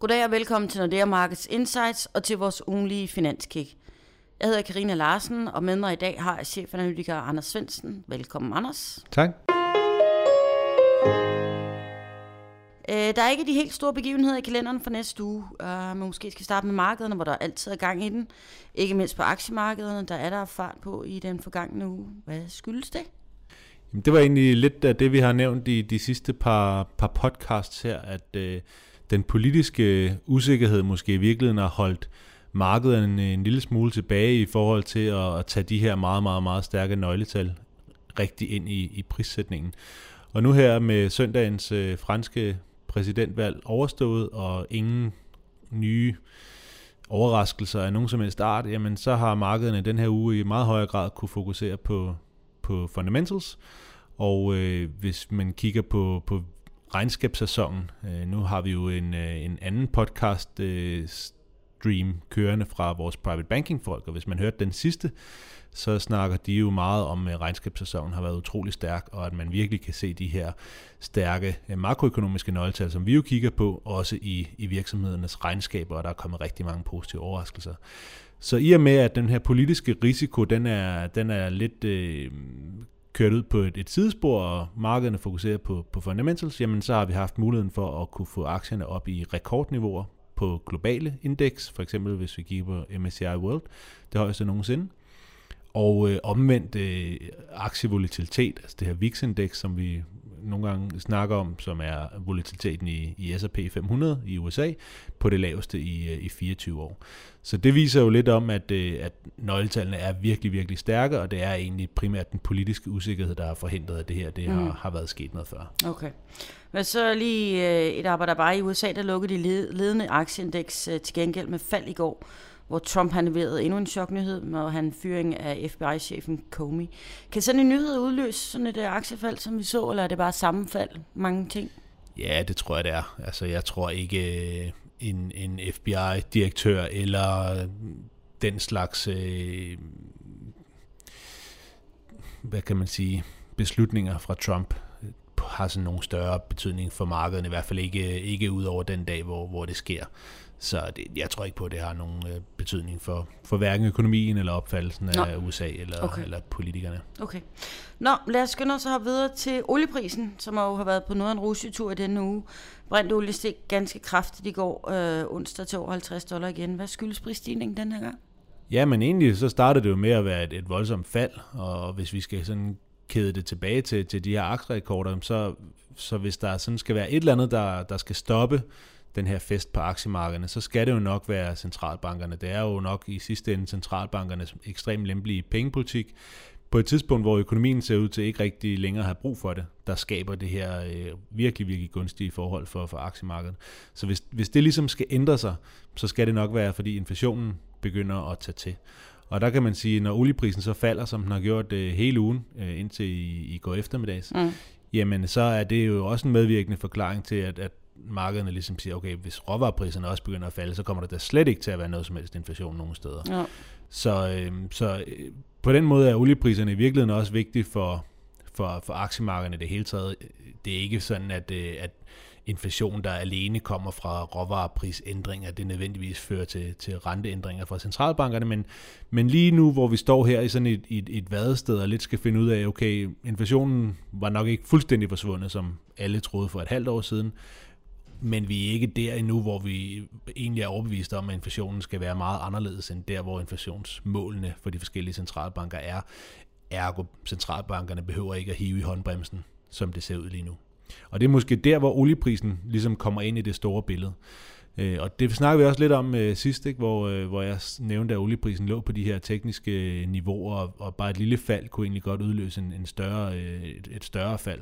Goddag og velkommen til Nordea Markets Insights og til vores ugenlige finanskick. Jeg hedder Karina Larsen, og med mig i dag har jeg chefanalytiker Anders Svendsen. Velkommen, Anders. Tak. Øh, der er ikke de helt store begivenheder i kalenderen for næste uge. Uh, men måske skal starte med markederne, hvor der altid er gang i den. Ikke mindst på aktiemarkederne, der er der fart på i den forgangne uge. Hvad skyldes det? Jamen, det var egentlig lidt af det, vi har nævnt i de sidste par, par podcasts her, at øh, den politiske øh, usikkerhed måske i virkeligheden har holdt markedet en, øh, en lille smule tilbage i forhold til at, at tage de her meget, meget, meget stærke nøgletal rigtig ind i, i prissætningen. Og nu her med søndagens øh, franske præsidentvalg overstået, og ingen nye overraskelser af nogen som helst art, jamen så har markederne den her uge i meget højere grad kunne fokusere på, på fundamentals. Og øh, hvis man kigger på, på regnskabssæsonen, øh, nu har vi jo en, øh, en anden podcast øh, stream kørende fra vores private banking folk, og hvis man hørte den sidste, så snakker de jo meget om, at regnskabssæsonen har været utrolig stærk, og at man virkelig kan se de her stærke øh, makroøkonomiske nøgletal, som vi jo kigger på, også i, i virksomhedernes regnskaber, og der er kommet rigtig mange positive overraskelser. Så i og med, at den her politiske risiko, den er, den er lidt øh, kørt ud på et, et sidespor, og markederne fokuserer på, på fundamentals, jamen så har vi haft muligheden for at kunne få aktierne op i rekordniveauer på globale indeks, for eksempel hvis vi kigger på MSCI World, det højeste nogensinde. Og øh, omvendt øh, aktievolatilitet, altså det her VIX-indeks, som vi nogle gange snakker om, som er volatiliteten i, i S&P 500 i USA, på det laveste i, øh, i 24 år. Så det viser jo lidt om, at, øh, at nøgletallene er virkelig, virkelig stærke, og det er egentlig primært den politiske usikkerhed, der har forhindret, at det her det mm. har, har været sket noget før. Okay. Men så lige øh, et arbejde bare i USA, der lukkede de ledende aktieindeks til gengæld med fald i går hvor Trump har leveret endnu en choknyhed med han fyring af FBI-chefen Comey. Kan sådan en nyhed udløse sådan et øh, aktiefald, som vi så, eller er det bare sammenfald, mange ting? Ja, det tror jeg, det er. Altså, jeg tror ikke øh, en, en FBI-direktør eller øh, den slags, øh, hvad kan man sige, beslutninger fra Trump har sådan nogen større betydning for markedet, i hvert fald ikke, ikke ud over den dag, hvor, hvor det sker. Så det, jeg tror ikke på, at det har nogen øh, betydning for, for hverken økonomien eller opfattelsen Nå. af USA eller, okay. eller politikerne. Okay. Nå, lad os skynde os at videre til olieprisen, som jo har været på noget af en rusjetur i denne uge. Brændt olie steg ganske kraftigt i går øh, onsdag til over 50 dollar igen. Hvad skyldes prisstigningen den her gang? Ja, men egentlig så startede det jo med at være et, et voldsomt fald, og hvis vi skal sådan kæde det tilbage til, til de her aktierekorder, så, så hvis der sådan skal være et eller andet, der, der skal stoppe den her fest på aktiemarkederne, så skal det jo nok være centralbankerne. Det er jo nok i sidste ende centralbankernes ekstremt lempelige pengepolitik. På et tidspunkt, hvor økonomien ser ud til ikke rigtig længere at have brug for det, der skaber det her øh, virkelig, virkelig gunstige forhold for, for aktiemarkedet. Så hvis, hvis det ligesom skal ændre sig, så skal det nok være, fordi inflationen begynder at tage til. Og der kan man sige, når olieprisen så falder, som den har gjort øh, hele ugen, øh, indtil i, i går eftermiddags, mm. jamen så er det jo også en medvirkende forklaring til, at, at markederne ligesom siger, okay, hvis råvarepriserne også begynder at falde, så kommer der da slet ikke til at være noget som helst inflation nogen steder. Ja. Så, øh, så øh, på den måde er oliepriserne i virkeligheden også vigtige for, for, for aktiemarkederne i det hele taget. Det er ikke sådan, at, øh, at inflation, der alene kommer fra råvareprisændringer, det nødvendigvis fører til, til renteændringer fra centralbankerne, men, men lige nu, hvor vi står her i sådan et, et, et vadested og lidt skal finde ud af, okay, inflationen var nok ikke fuldstændig forsvundet, som alle troede for et halvt år siden, men vi er ikke der endnu, hvor vi egentlig er overbevist om, at inflationen skal være meget anderledes end der, hvor inflationsmålene for de forskellige centralbanker er. Ergo, centralbankerne behøver ikke at hive i håndbremsen, som det ser ud lige nu. Og det er måske der, hvor olieprisen ligesom kommer ind i det store billede. Øh, og det snakker vi også lidt om øh, sidst, ikke? Hvor, øh, hvor jeg nævnte, at olieprisen lå på de her tekniske øh, niveauer, og, og bare et lille fald kunne egentlig godt udløse en, en større, øh, et, et større fald.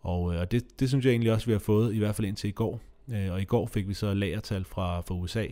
Og, og det, det synes jeg egentlig også, vi har fået, i hvert fald indtil i går. Øh, og i går fik vi så lagertal fra, fra USA,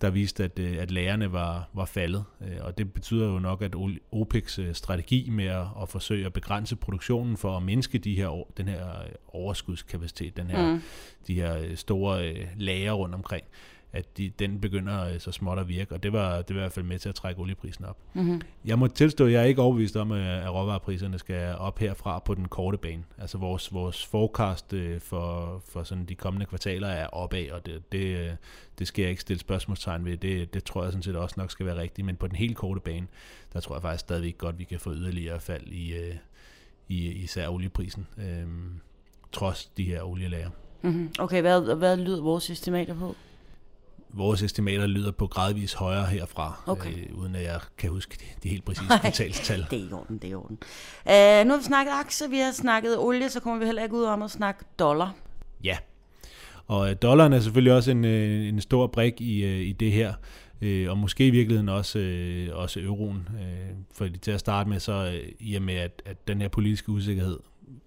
der viste, at, øh, at lagerne var, var faldet. Øh, og det betyder jo nok, at OPECs strategi med at, at forsøge at begrænse produktionen for at mindske de her, den her overskudskapacitet, den her, mm. de her store lager rundt omkring, at de, den begynder øh, så småt at virke, og det var, det var i hvert fald med til at trække olieprisen op. Mm-hmm. Jeg må tilstå, at jeg er ikke overbevist om, at at råvarepriserne skal op herfra på den korte bane. Altså vores, vores forecast øh, for, for sådan de kommende kvartaler er opad, og det, det, øh, det skal jeg ikke stille spørgsmålstegn ved. Det, det tror jeg sådan set også nok skal være rigtigt, men på den helt korte bane, der tror jeg faktisk stadigvæk godt, vi kan få yderligere fald i, øh, i især olieprisen, øh, trods de her olielager. Mm-hmm. Okay, hvad, hvad lyder vores estimater på? Vores estimater lyder på gradvis højere herfra, Okay. øh, uden at jeg kan huske de, de helt præcise kvartalstal. Det er i orden, det er i orden. Uh, nu har vi snakket aktier, vi har snakket olie, så kommer vi heller ikke ud om at snakke dollar. Ja, og øh, dollaren er selvfølgelig også en, øh, en stor brik i, øh, i det her, øh, og måske i virkeligheden også, øh, også euroen. Øh, fordi til at starte med, så øh, i og med, at, at den her politiske usikkerhed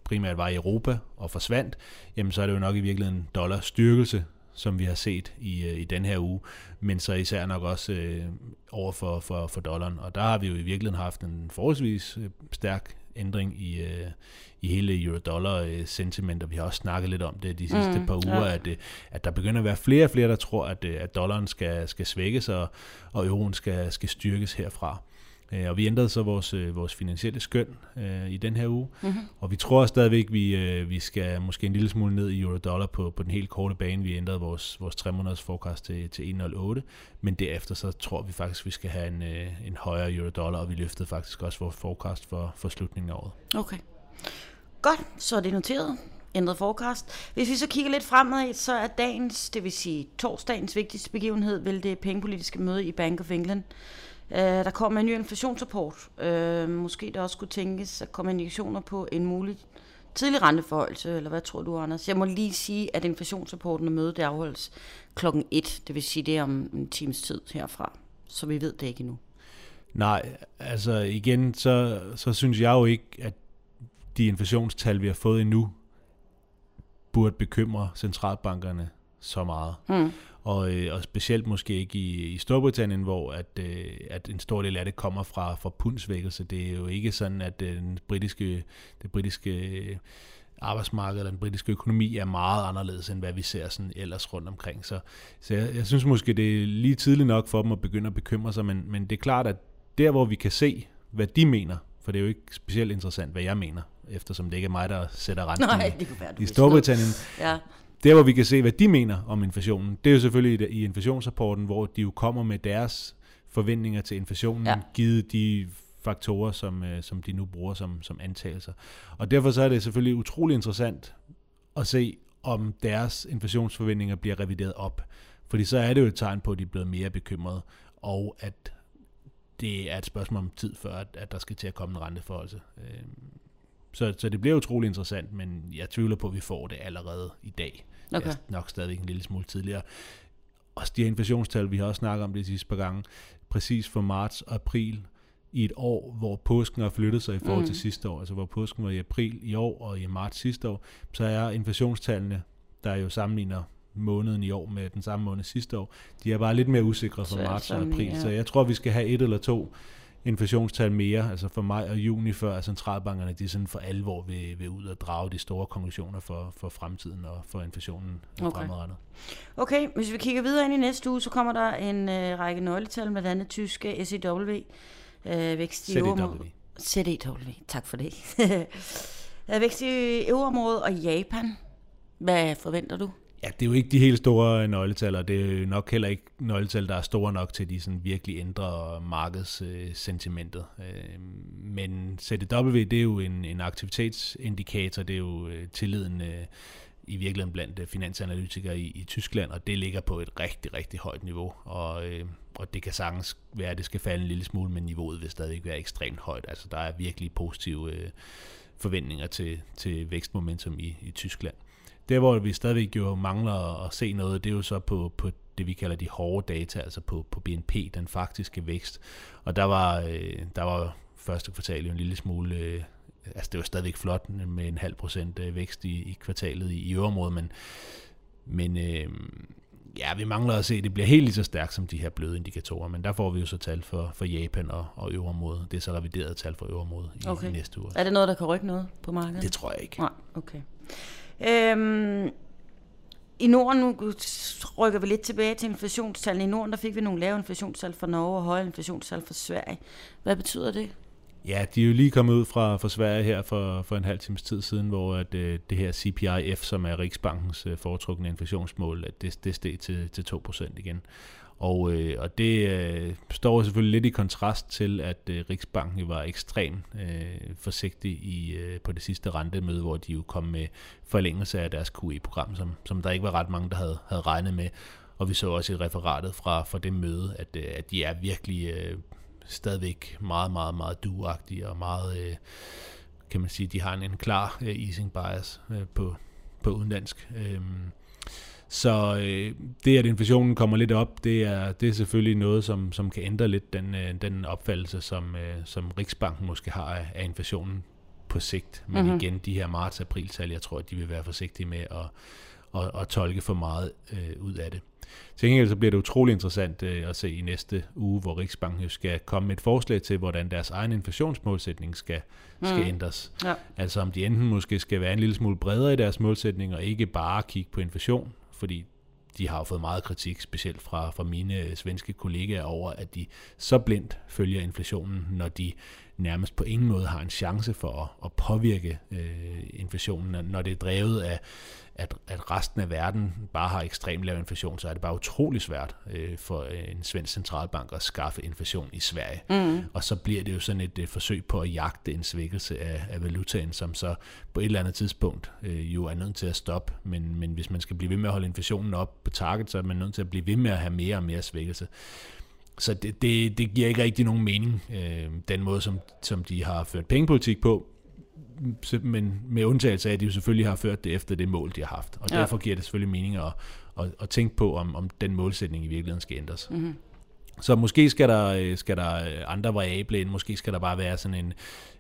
primært var i Europa og forsvandt, jamen så er det jo nok i virkeligheden dollars styrkelse, som vi har set i, øh, i den her uge, men så især nok også øh, over for, for, for dollaren. Og der har vi jo i virkeligheden haft en forholdsvis øh, stærk ændring i, øh, i hele euro-dollar-sentiment, og vi har også snakket lidt om det de sidste Mm, par uger, ja. at, øh, at der begynder at være flere og flere, der tror, at, at dollaren skal, skal svækkes, og, og euroen skal, skal styrkes herfra. Øh, Og vi ændrede så vores, øh, vores finansielle skøn øh, i den her uge, Mm-hmm. og vi tror stadigvæk, vi, øh, vi skal måske en lille smule ned i euro-dollar på, på den helt korte bane. Vi ændrede vores, vores 3 måneders forecast til, til 1,08, men derefter så tror vi faktisk, vi skal have en, øh, en højere euro-dollar, og vi løftede faktisk også vores forecast for, for slutningen af året. Okay. Godt, så er det noteret. Ændret forecast. Hvis vi så kigger lidt fremad, så er dagens, det vil sige torsdagens vigtigste begivenhed, vel det pengepolitiske møde i Bank of England. Uh, der kommer en ny inflationsrapport. Uh, måske der også skulle tænkes at komme indikationer på en mulig tidlig renteforholdelse, eller hvad tror du, Anders? Jeg må lige sige, at inflationsrapporten og mødet det afholdes klokken 1, det vil sige det er om en times tid herfra. Så vi ved det ikke endnu. Nej, altså igen, så, så synes jeg jo ikke, at de inflationstal, vi har fået endnu, burde bekymre centralbankerne så meget. Hmm. Og, øh, og specielt måske ikke i, i Storbritannien, hvor at, øh, at en stor del af det kommer fra, fra pundsvækkelse. Det er jo ikke sådan, at øh, den britiske, det britiske arbejdsmarked eller den britiske økonomi er meget anderledes, end hvad vi ser sådan ellers rundt omkring. Så, så jeg, jeg synes måske, det er lige tidligt nok for dem at begynde at bekymre sig, men, men det er klart, at der, hvor vi kan se, hvad de mener, for det er jo ikke specielt interessant, hvad jeg mener, eftersom det ikke er mig, der sætter renten Nej, i, det kunne være, i Storbritannien. Ja. Der, hvor vi kan se, hvad de mener om inflationen, det er jo selvfølgelig i, inflationsrapporten, hvor de jo kommer med deres forventninger til inflationen, Ja. givet de faktorer, som, øh, som de nu bruger som, som antagelser. Og derfor så er det selvfølgelig utrolig interessant at se, om deres inflationsforventninger bliver revideret op. Fordi så er det jo et tegn på, at de er blevet mere bekymrede, og at det er et spørgsmål om tid, før at, at der skal til at komme en renteforholdelse. Så, så det bliver utrolig interessant, men jeg tvivler på, at vi får det allerede i dag. Okay. Det er nok stadigvæk en lille smule tidligere. Og de her inflationstal, vi har også snakket om det de sidste par gange, præcis for marts og april i et år, hvor påsken har flyttet sig i forhold Mm. til sidste år, altså hvor påsken var i april i år og i marts sidste år, så er inflationstallene, der jo sammenligner måneden i år med den samme måned sidste år, de er bare lidt mere usikre for marts og april. ja. Så jeg tror, vi skal have et eller to inflationstal mere, altså for maj og juni, før centralbankerne de sådan for alvor vil, vil ud og drage de store konklusioner for, for fremtiden og for inflationen Okay. fremadrettet. Okay, hvis vi kigger videre ind i næste uge, så kommer der en øh, række nøgletal, blandt andet tyske SEW, øh, vækst i. CDW. CDW, tak for det. Øh, vækst i euroområdet og Japan. Hvad forventer du? Ja, det er jo ikke de helt store nøgletal, og det er jo nok heller ikke nøgletal, der er store nok til, at de sådan virkelig ændrer markedssentimentet. Øh, men CDW, det er jo en, en aktivitetsindikator, det er jo øh, tilliden øh, i virkeligheden blandt øh, finansanalytikere i, i Tyskland, og det ligger på et rigtig, rigtig højt niveau, og, øh, og det kan sagtens være, at det skal falde en lille smule, men niveauet vil stadig være ekstremt højt. Altså der er virkelig positive øh, forventninger til, til vækstmomentum i, i Tyskland. Der, hvor vi stadigvæk jo mangler at se noget, det er jo så på, på det, vi kalder de hårde data, altså på, på BNP, den faktiske vækst. Og der var, øh, der var første kvartal jo en lille smule, øh, altså det var stadigvæk flot med en halv procent øh, vækst i, i kvartalet i, i øvrigt, men, men øh, ja, vi mangler at se, at det bliver helt lige så stærkt som de her bløde indikatorer, men der får vi jo så tal for, for Japan og, og øvrigt. Det er så revideret tal for øvrigt i, Okay. i næste uge. Er det noget, der kan rykke noget på markedet? Det tror jeg ikke. Nej, okay. Øhm, i Norden, nu rykker vi lidt tilbage til inflationstallene. I Norden, der fik vi nogle lave inflationstal fra Norge og høje inflationstal fra Sverige. Hvad betyder det? Ja, de er jo lige kommet ud fra, fra Sverige her for, for en halv times tid siden, hvor at, øh, det her CPIF, som er Riksbankens øh, foretrukne inflationsmål, at det, det steg til, til 2% igen. Og, øh, og det øh, står selvfølgelig lidt i kontrast til, at øh, Riksbanken var ekstremt øh, forsigtig i, øh, på det sidste rentemøde, hvor de jo kom med forlængelse af deres QE-program, som, som der ikke var ret mange, der havde, havde regnet med. Og vi så også i referatet fra, fra det møde, at, øh, at de er virkelig øh, stadigvæk meget, meget, meget duagtige og meget, øh, kan man sige, de har en, en klar øh, easing bias øh, på, på udenlandsk. Øh, så øh, det, at inflationen kommer lidt op, det er, det er selvfølgelig noget, som, som kan ændre lidt den, øh, den opfattelse, som, øh, som Riksbanken måske har af, af inflationen på sigt. Men mm-hmm. igen, de her marts-april-tal, jeg tror, at de vil være forsigtige med at, at, at tolke for meget øh, ud af det. Til gengæld så bliver det utrolig interessant øh, at se i næste uge, hvor Riksbanken skal komme med et forslag til, hvordan deres egen inflationsmålsætning skal, mm. skal ændres. Ja. Altså om de enten måske skal være en lille smule bredere i deres målsætning, og ikke bare kigge på inflation, fordi de har jo fået meget kritik, specielt fra, fra mine svenske kollegaer over, at de så blindt følger inflationen, når de nærmest på ingen måde har en chance for at, at påvirke øh, inflationen, når det er drevet af at, at resten af verden bare har ekstremt lav inflation, så er det bare utrolig svært øh, for en svensk centralbank at skaffe inflation i Sverige. Mm. Og så bliver det jo sådan et, et forsøg på at jagte en svækkelse af, af valutaen, som så på et eller andet tidspunkt øh, jo er nødt til at stoppe. Men, men hvis man skal blive ved med at holde inflationen op på target, så er man nødt til at blive ved med at have mere og mere svækkelse. Så det, det, det giver ikke rigtig nogen mening, øh, den måde, som, som de har ført pengepolitik på men med undtagelse af, at de jo selvfølgelig har ført det efter det mål, de har haft. Og ja. derfor giver det selvfølgelig mening at, at, at tænke på, om, om den målsætning i virkeligheden skal ændres. Mm-hmm. Så måske skal der, øh, skal der andre variable ind, måske skal der bare være sådan en,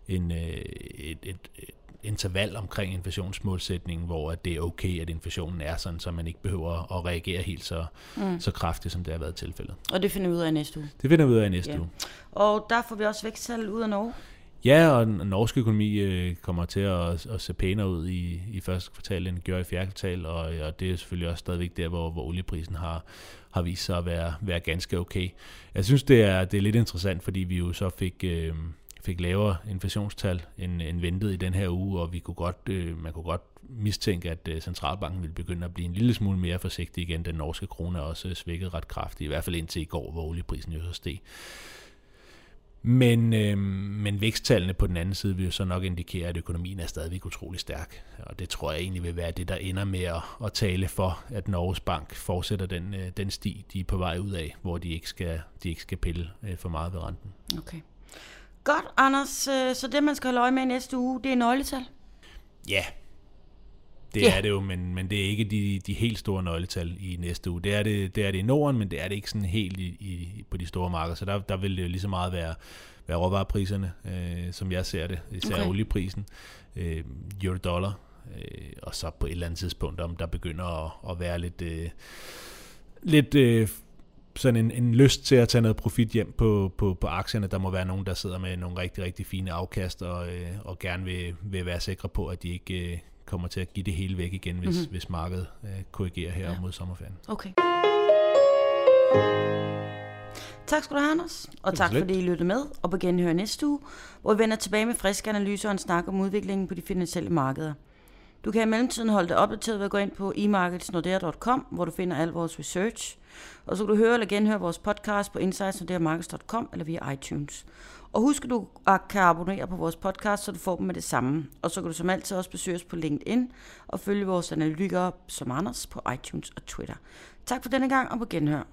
en, øh, et, et, et interval omkring inflationsmålsætningen, hvor det er okay, at inflationen er sådan, så man ikke behøver at reagere helt så, mm. så kraftigt, som det har været tilfældet. Og det finder vi ud af næste uge? Det finder vi ud af næste ja. uge. Og der får vi også væksttal ud af Norge? Ja, og den norske økonomi øh, kommer til at, at se pænere ud i, i første kvartal, end gør i fjerde kvartal, og, og det er selvfølgelig også stadigvæk der, hvor, hvor olieprisen har, har vist sig at være, være ganske okay. Jeg synes, det er, det er lidt interessant, fordi vi jo så fik... Øh, fik lavere inflationstal end, end ventet i den her uge, og vi kunne godt, øh, man kunne godt mistænke, at øh, centralbanken ville begynde at blive en lille smule mere forsigtig igen. Den norske krone er også svækket ret kraftigt, i hvert fald indtil i går, hvor olieprisen jo så steg. Men, øh, men væksttallene på den anden side vil jo så nok indikere, at økonomien er stadigvæk utrolig stærk. Og det tror jeg egentlig vil være det, der ender med at, at tale for, at Norges Bank fortsætter den, øh, den sti, de er på vej ud af, hvor de ikke skal, de ikke skal pille øh, for meget ved renten. Okay. Godt, Anders. Øh, så det, man skal holde øje med næste uge, det er nøgletal? Ja, det yeah. er det jo, men, men det er ikke de, de helt store nøgletal i næste uge. Det er det, det er det i Norden, men det er det ikke sådan helt i, i, på de store markeder. Så der, der vil det jo lige så meget være, være råvarepriserne, øh, som jeg ser det. Især okay. olieprisen, øh, euro-dollar, øh, og så på et eller andet tidspunkt, om der begynder at, at være lidt... Øh, lidt øh, sådan en, en lyst til at tage noget profit hjem på, på, på aktierne. Der må være nogen, der sidder med nogle rigtig, rigtig fine afkast og, øh, og gerne vil, vil være sikre på, at de ikke øh, kommer til at give det hele væk igen, hvis, mm-hmm. hvis markedet øh, korrigerer her ja. mod sommerferien. Okay. Tak skal du have, Anders. Og tak fordi I lyttede med. Og på genhør næste uge, hvor vi vender tilbage med friske analyser og en snak om udviklingen på de finansielle markeder. Du kan i mellemtiden holde dig opdateret ved at gå ind på emarketsnordea.com, hvor du finder al vores research. Og så kan du høre eller genhøre vores podcast på insightsnordeamarkets.com eller via iTunes. Og husk, at du kan abonnere på vores podcast, så du får dem med det samme. Og så kan du som altid også besøge os på LinkedIn og følge vores analytikere som Anders på iTunes og Twitter. Tak for denne gang, og på genhør.